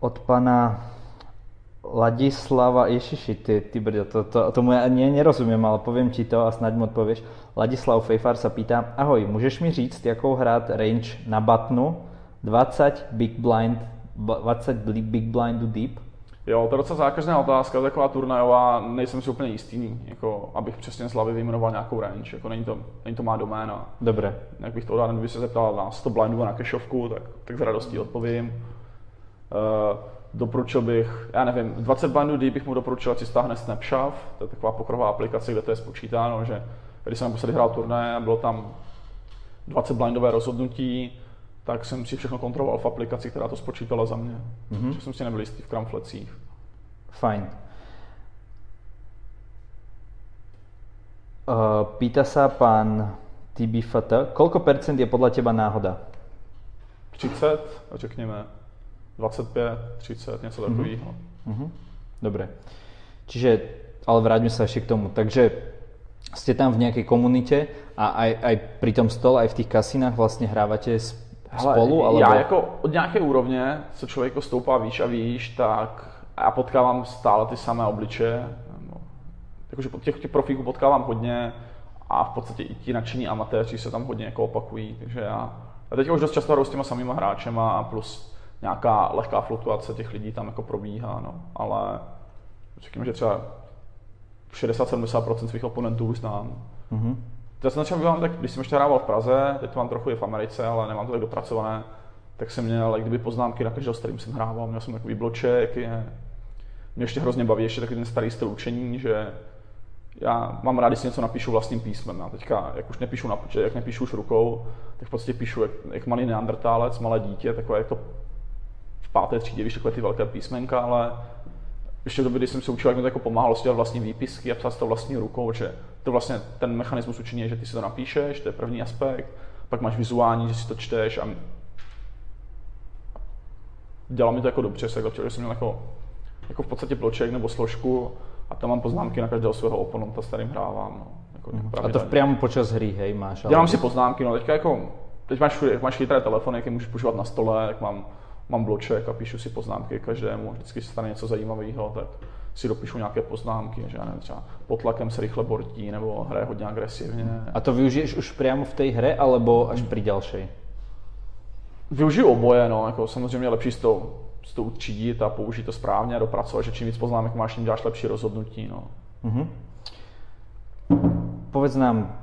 od pana Ladislava, ježiši, ty, ty brdo, to, to, tomu já ani nerozumím, ale povím ti to a snad mu odpověš. Ladislav Fejfar se pýta, ahoj, můžeš mi říct, jakou hrát range na batnu 20 big blind, 20 big blindu deep? Jo, to je docela zákazná otázka, taková turnajová, nejsem si úplně jistý, jako, abych přesně z hlavy vyjmenoval nějakou range, jako není to, není to má doména. Dobré. Jak bych to odhadl, kdyby se zeptal na 100 blindů na kešovku, tak, tak s radostí odpovím. Uh, doporučil bych, já nevím, 20 blindů deep bych mu doporučil, si stáhne Snapshot, to je taková pokrová aplikace, kde to je spočítáno, že když jsem naposledy hrál turné a bylo tam 20 blindové rozhodnutí, tak jsem si všechno kontroloval v aplikaci, která to spočítala za mě. Mm-hmm. Že jsem si nebyl jistý v kramflecích. Fajn. Uh, pýta se pan TBFT, kolko percent je podle těba náhoda? 30, řekněme. 25, 30, něco mhm. takového. Mm-hmm. Mm-hmm. Dobre. Čiže, ale vráťme se ještě k tomu. Takže jste tam v nějaké komunitě a aj, aj pri tom stole, aj v těch kasinách vlastně hrávate Hele, spolu? Alebo... Já jako od nějaké úrovně, co člověk stoupá výš a výš, tak já potkávám stále ty samé obličeje. Jakože těch, těch profíků potkávám hodně a v podstatě i ti nadšení amatéři se tam hodně jako opakují. Takže já, já teď už dost často hraju s těma samýma hráčema a plus nějaká lehká fluktuace těch lidí tam jako probíhá, no. ale řekněme, že třeba 60-70% svých oponentů už znám. Mm-hmm. Já jsem začal bývat, tak když jsem ještě hrával v Praze, teď to mám trochu i v Americe, ale nemám to tak dopracované, tak jsem měl kdyby poznámky na každého, s kterým jsem hrával. Měl jsem takový bloček, je, mě ještě hrozně baví ještě takový ten starý styl učení, že já mám rád, když si něco napíšu vlastním písmem. A teďka, jak už nepíšu na jak nepíšu už rukou, tak v podstatě píšu jak, jak malý neandertálec, malé dítě, takové jak to v páté třídě, víš, takové ty velké písmenka, ale ještě v době, kdy jsem se učil, jak mi to jako pomáhalo si dělat vlastní výpisky a psát to vlastní rukou, že to vlastně ten mechanismus učení je, že ty si to napíšeš, to je první aspekt, pak máš vizuální, že si to čteš a dělá mi to jako dobře, se že jsem měl jako, jako v podstatě bloček nebo složku a tam mám poznámky na každého svého oponenta, s kterým hrávám. No. Jako mm. A to přímo počas hry, hej, máš? Dělám ale... si poznámky, no teďka jako, teď máš, jak máš chytré telefony, jak je můžeš používat na stole, jak mám, mám bloček a píšu si poznámky každému, vždycky se stane něco zajímavého, tak si dopíšu nějaké poznámky, že já nevím, třeba pod tlakem se rychle bortí nebo hraje hodně agresivně. A to využiješ už přímo v té hře, alebo až při další? Využiju oboje, no, jako samozřejmě lepší s tou, s tou třídit a použít to správně a dopracovat, že čím víc poznámek máš, tím děláš lepší rozhodnutí, no. Mm-hmm. Povedz nám,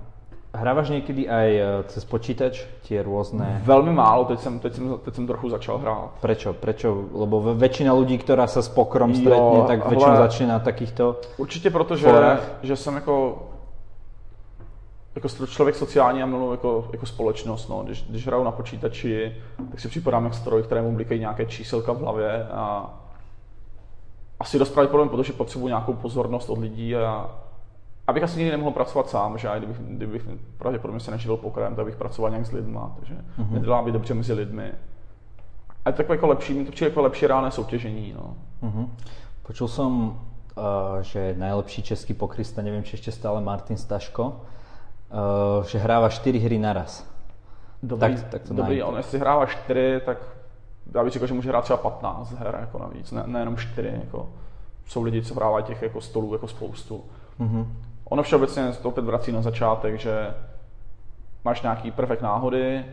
Hráváš někdy aj eh, cez počítač tie různé? Velmi málo, teď jsem, teď jsem, teď jsem trochu začal hrát. Prečo? Prečo? Lebo většina lidí, která se s pokrom stretne, tak většinou začne na takýchto Určitě proto, že, že jsem jako jako člověk sociální a miluji jako, jako společnost. No. Když, když hraju na počítači, tak si připadám jak stroj, kterému blikají nějaké číselka v hlavě a asi dost pravděpodobně, protože potřebuji nějakou pozornost od lidí a, abych asi nikdy nemohl pracovat sám, že kdybych, kdybych pravděpodobně se neživil pokrem, tak bych pracoval nějak s lidma, takže mm-hmm. nedělám být dobře mezi lidmi. A je to jako lepší, mi to přijde jako lepší reálné soutěžení. No. Mm-hmm. Počul jsem, uh, že nejlepší český pokrista, nevím, či ještě stále Martin Staško, uh, že hrává čtyři hry naraz. Dobrý, tak, tak to dobrý on jestli hrává čtyři, tak já bych řekl, že může hrát třeba 15 her jako navíc, ne, nejenom čtyři. Jako. Jsou lidi, co hrávají těch jako stolů jako spoustu. Mm-hmm. Ono všeobecně to opět vrací na začátek, že máš nějaký prvek náhody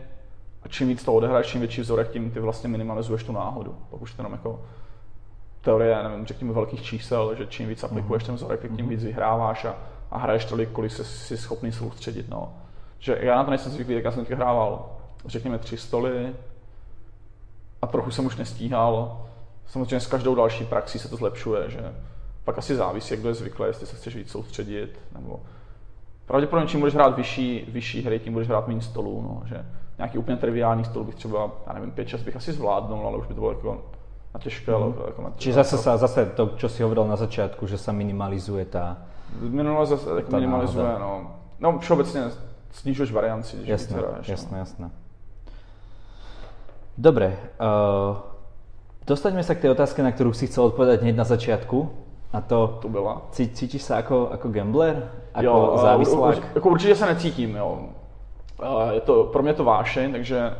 a čím víc to odehraješ, čím větší vzorek, tím ty vlastně minimalizuješ tu náhodu. Pak už to jenom jako teorie, nevím, řekněme velkých čísel, že čím víc aplikuješ ten vzorek, tak tím mhm. víc vyhráváš a, a hraješ tolik, kolik jsi, jsi schopný soustředit. No. Že já na to nejsem zvyklý, tak já jsem hrával, řekněme, tři stoly a trochu jsem už nestíhal. Samozřejmě s každou další praxí se to zlepšuje, že pak asi závisí, jak kdo je zvyklý, jestli se chceš víc soustředit, nebo pravděpodobně čím budeš hrát vyšší, vyšší hry, tím budeš hrát méně stolů, no, že nějaký úplně triviální stol bych třeba, já nevím, 5 bych asi zvládnul, ale už by to bylo jako na těžké. Mm. Jako na Čiže zase, sa, zase to, čo si hovoril na začátku, že se minimalizuje ta... Minule zase jako minimalizuje, náhoda. no. No všeobecně snižuješ varianci, když jasné, hraješ, jasné, no. jasné. Dobre, uh, dostaňme sa k tej otázke, na ktorú si chcel odpovedať hneď na začiatku. A to, to byla. Cítíš se jako, jako gambler? Jako jo, závislák? Jako určitě se necítím, jo. Je to, pro mě to vášeň, takže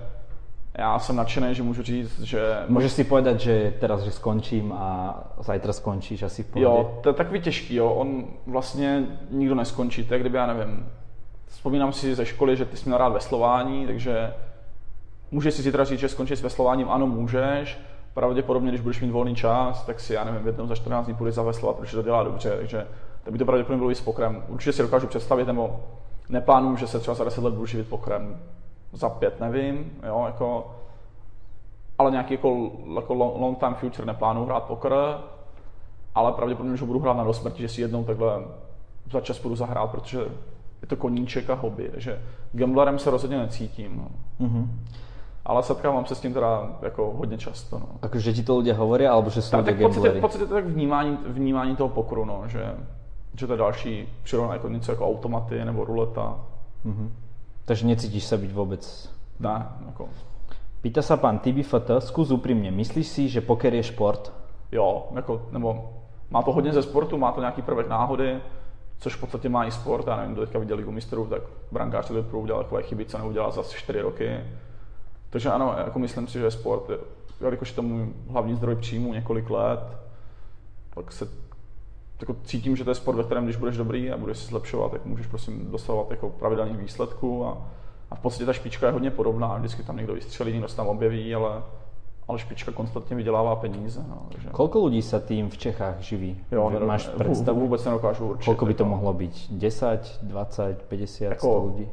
já jsem nadšený, že můžu říct, že... Můžeš si povedat, že teraz, že skončím a zajtra skončíš asi v pohodě? Jo, to je takový těžký, jo. On vlastně nikdo neskončí, to je kdyby, já nevím, vzpomínám si ze školy, že ty jsi měl rád veslování, takže můžeš si zítra říct, že skončíš s veslováním, ano, můžeš, pravděpodobně, když budeš mít volný čas, tak si, já nevím, jednou za 14 dní půjdeš zaveslovat, protože to dělá dobře, takže tak by to pravděpodobně bylo i s pokrem. Určitě si dokážu představit, nebo neplánuju, že se třeba za 10 let budu živit pokrem. Za pět nevím, jo, jako, ale nějaký jako, jako long time future neplánuju hrát pokr, ale pravděpodobně, že budu hrát na dosmrti, že si jednou takhle za čas budu zahrát, protože je to koníček a hobby, takže gamblerem se rozhodně necítím. No. Mm-hmm ale setkávám se s tím teda jako hodně často. No. Ako, že ti to lidé hovorí, alebo že jsou tak, pocit je to tak vnímání, vnímání toho pokru, no, že, že to je další přirovná jako něco jako automaty nebo ruleta. Mm-hmm. Takže necítíš se být vůbec? Ne, jako. Pýta se pan TBFT, zkus upřímně, myslíš si, že poker je šport? Jo, jako, nebo má to hodně ze sportu, má to nějaký prvek náhody, což v podstatě má i sport. Já nevím, kdo teďka viděl Ligu mistrů, tak brankář to udělal takové chyby, co neudělal za 4 roky. Takže ano, jako myslím si, že sport, jelikož je to můj hlavní zdroj příjmu několik let, tak se jako cítím, že to je sport, ve kterém když budeš dobrý a budeš se zlepšovat, tak můžeš prosím dosahovat jako pravidelných výsledků a, a v podstatě ta špička je hodně podobná, vždycky tam někdo vystřelí, někdo se tam objeví, ale, ale špička konstantně vydělává peníze. No, takže... Kolko lidí se tím v Čechách živí? Jo, ne, Máš představu? Vůbec nedokážu určit. Kolko by to jako- mohlo být? 10, 20, 50, jako, 100 lidí?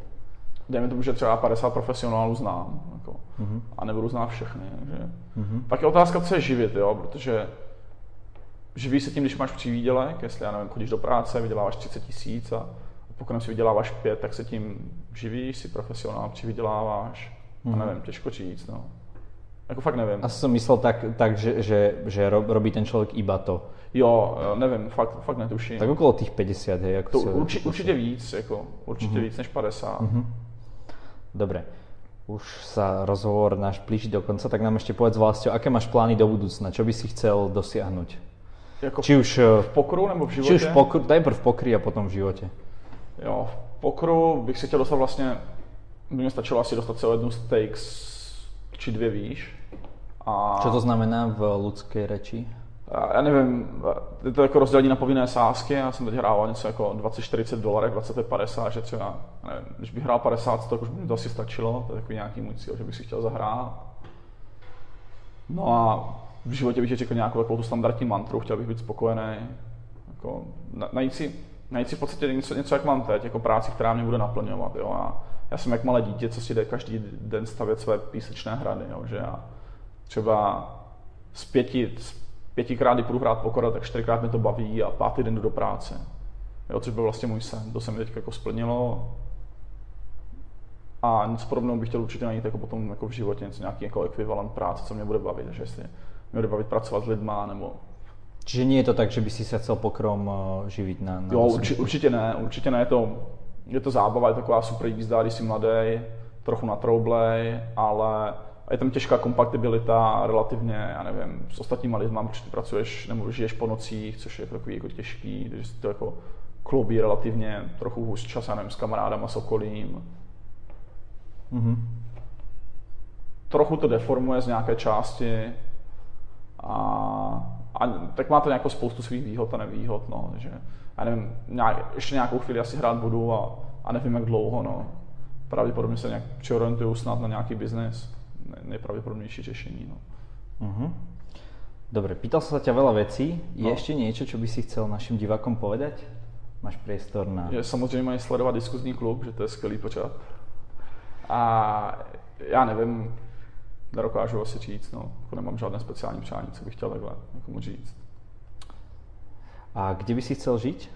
Dejme tomu, že třeba 50 profesionálů znám jako, mm-hmm. a nebudu znát všechny. Že. Mm-hmm. Pak je otázka, co je živit, jo, protože živí se tím, když máš přivídělek, jestli, já nevím, chodíš do práce, vyděláváš 30 tisíc a pokud si vyděláváš 5, tak se tím živíš, si profesionál, přivyděláváš mm-hmm. a mhm. nevím, těžko říct, no. Jako fakt nevím. A jsem myslel tak, tak že, že, že robí ten člověk iba to. Jo, nevím, fakt, fakt netuším. Tak okolo těch 50, hej? Jako to urči, určitě víc, jako, určitě mm-hmm. víc než 50. Mm-hmm. Dobre. Už sa rozhovor náš blíži do konca, tak nám ešte povedz vlastne, aké máš plány do budúcna? Čo by si chcel dosiahnuť? Jako či už v pokru nebo v životě? Či už v pokru, najprv v pokry a potom v životě. Jo, v pokru bych si chtěl dostat vlastně, by mi stačilo asi dostat se o jednu stakes či dvě výš. A... Co to znamená v ľudské reči? Já nevím, je to jako rozdělení na povinné sázky, já jsem teď hrával něco jako 20-40 dolarů, 20-50, že třeba, nevím, když bych hrál 50, tak už by mi to asi stačilo, to je takový nějaký můj cíl, že bych si chtěl zahrát. No a v životě bych řekl nějakou takovou tu standardní mantru, chtěl bych být spokojený, jako najít si, najít si v podstatě něco, něco, jak mám teď, jako práci, která mě bude naplňovat, jo. A já jsem jak malé dítě, co si jde každý den stavět své písečné hrady, jo, že já třeba z pěti, z pětikrát, kdy půjdu hrát pokora, tak čtyřikrát mi to baví a pátý den jdu do práce. Jo, což byl vlastně můj sen. To se mi teď jako splnilo. A něco podobného bych chtěl určitě najít jako potom jako v životě, něco nějaký jako ekvivalent práce, co mě bude bavit. Takže jestli mě bude bavit pracovat s lidma, nebo Čiže nie je to tak, že by si se chcel pokrom eh, živit na, na Jo, urči, určitě ne, určitě ne, je to, je to zábava, je to taková super jízda, když jsi mladý, trochu natroublej, ale je tam těžká kompatibilita relativně, já nevím, s ostatníma lidmi, protože ty pracuješ nebo žiješ po nocích, což je takový jako těžký, že si to jako kloubí relativně trochu hůř čas, já nevím, s kamarádama, s okolím. Mm-hmm. Trochu to deformuje z nějaké části a, a tak má to nějakou spoustu svých výhod a nevýhod, no, takže já nevím, nějak, ještě nějakou chvíli asi hrát budu a, a nevím jak dlouho, no. Pravděpodobně se nějak přeorientuju snad na nějaký biznis, nejpravděpodobnější řešení, no. Uh-huh. Dobre, pýtal som sa ťa veľa vecí. Je no. ešte niečo, čo by si chcel našim divákom povedať? Máš priestor na... Je samozřejmě mají sledovat diskuzní klub, že to je skvělý počát. A já nevím, nedokážu asi říct, no. Jako nemám žádné speciální přání, co bych chtěl takhle někomu říct. A kde by si chcel žít?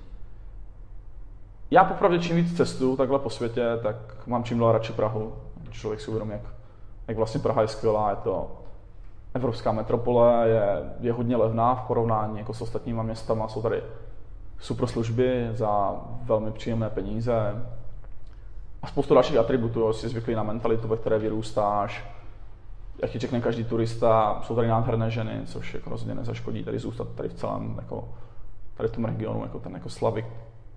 Já popravdě čím víc cestu takhle po světě, tak mám čím dál radši Prahu. Člověk si uvědomí, jak, jak vlastně Praha je skvělá, je to evropská metropole, je, je hodně levná v porovnání jako s ostatníma městama, jsou tady super služby za velmi příjemné peníze. A spoustu dalších atributů, jsi zvyklý na mentalitu, ve které vyrůstáš, jak ti řekne každý turista, jsou tady nádherné ženy, což jako rozhodně nezaškodí tady zůstat tady v celém, jako, tady v tom regionu, jako ten jako slavik,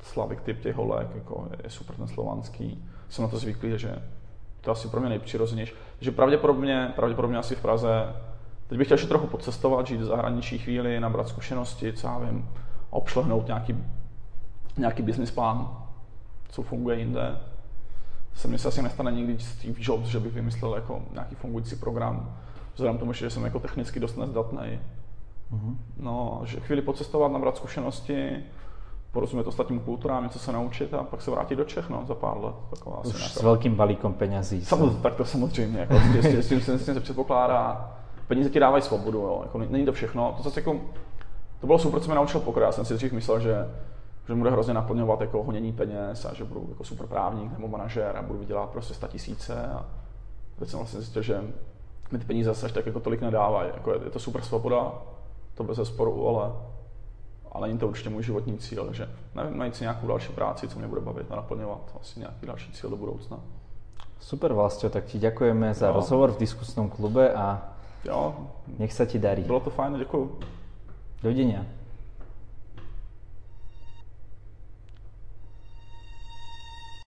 slavik typ těch holek, jako je super ten slovanský. Jsem na to zvyklý, že to asi pro mě nejpřirozenější. Takže pravděpodobně, pravděpodobně asi v Praze. Teď bych chtěl ještě trochu podcestovat, žít v zahraničí chvíli, nabrat zkušenosti, co já vím, obšlehnout nějaký, nějaký business plán, co funguje jinde se mi se asi nestane nikdy Steve Jobs, že bych vymyslel jako nějaký fungující program, vzhledem tomu, že jsem jako technicky dost nezdatný. Mm-hmm. No, že chvíli pocestovat, nabrat zkušenosti, porozumět ostatním kulturám, něco se naučit a pak se vrátit do Čech no, za pár let. Taková Už s velkým balíkom penězí. Samozřejmě, tak to samozřejmě. Jako, s, tím, s, tím, s tím se předpokládá. Peníze ti dávají svobodu, jo. Jako, není to všechno. To, zase jako, to bylo super, co mě naučil pokrát. Já jsem si dřív myslel, že že bude hrozně naplňovat jako honění peněz a že budu jako super právník nebo manažer a budu vydělat prostě 100 tisíce a teď jsem vlastně zjistil, že mi ty peníze zase tak jako tolik nedávají. Jako je, je, to super svoboda, to bez sporu, ale, ale není to určitě můj životní cíl, takže nevím, najít si nějakou další práci, co mě bude bavit a naplňovat, asi nějaký další cíl do budoucna. Super Vlastio, tak ti děkujeme za jo. rozhovor v diskusnom klube a jo. nech se ti darí. Bylo to fajn, děkuji. Dovidenia.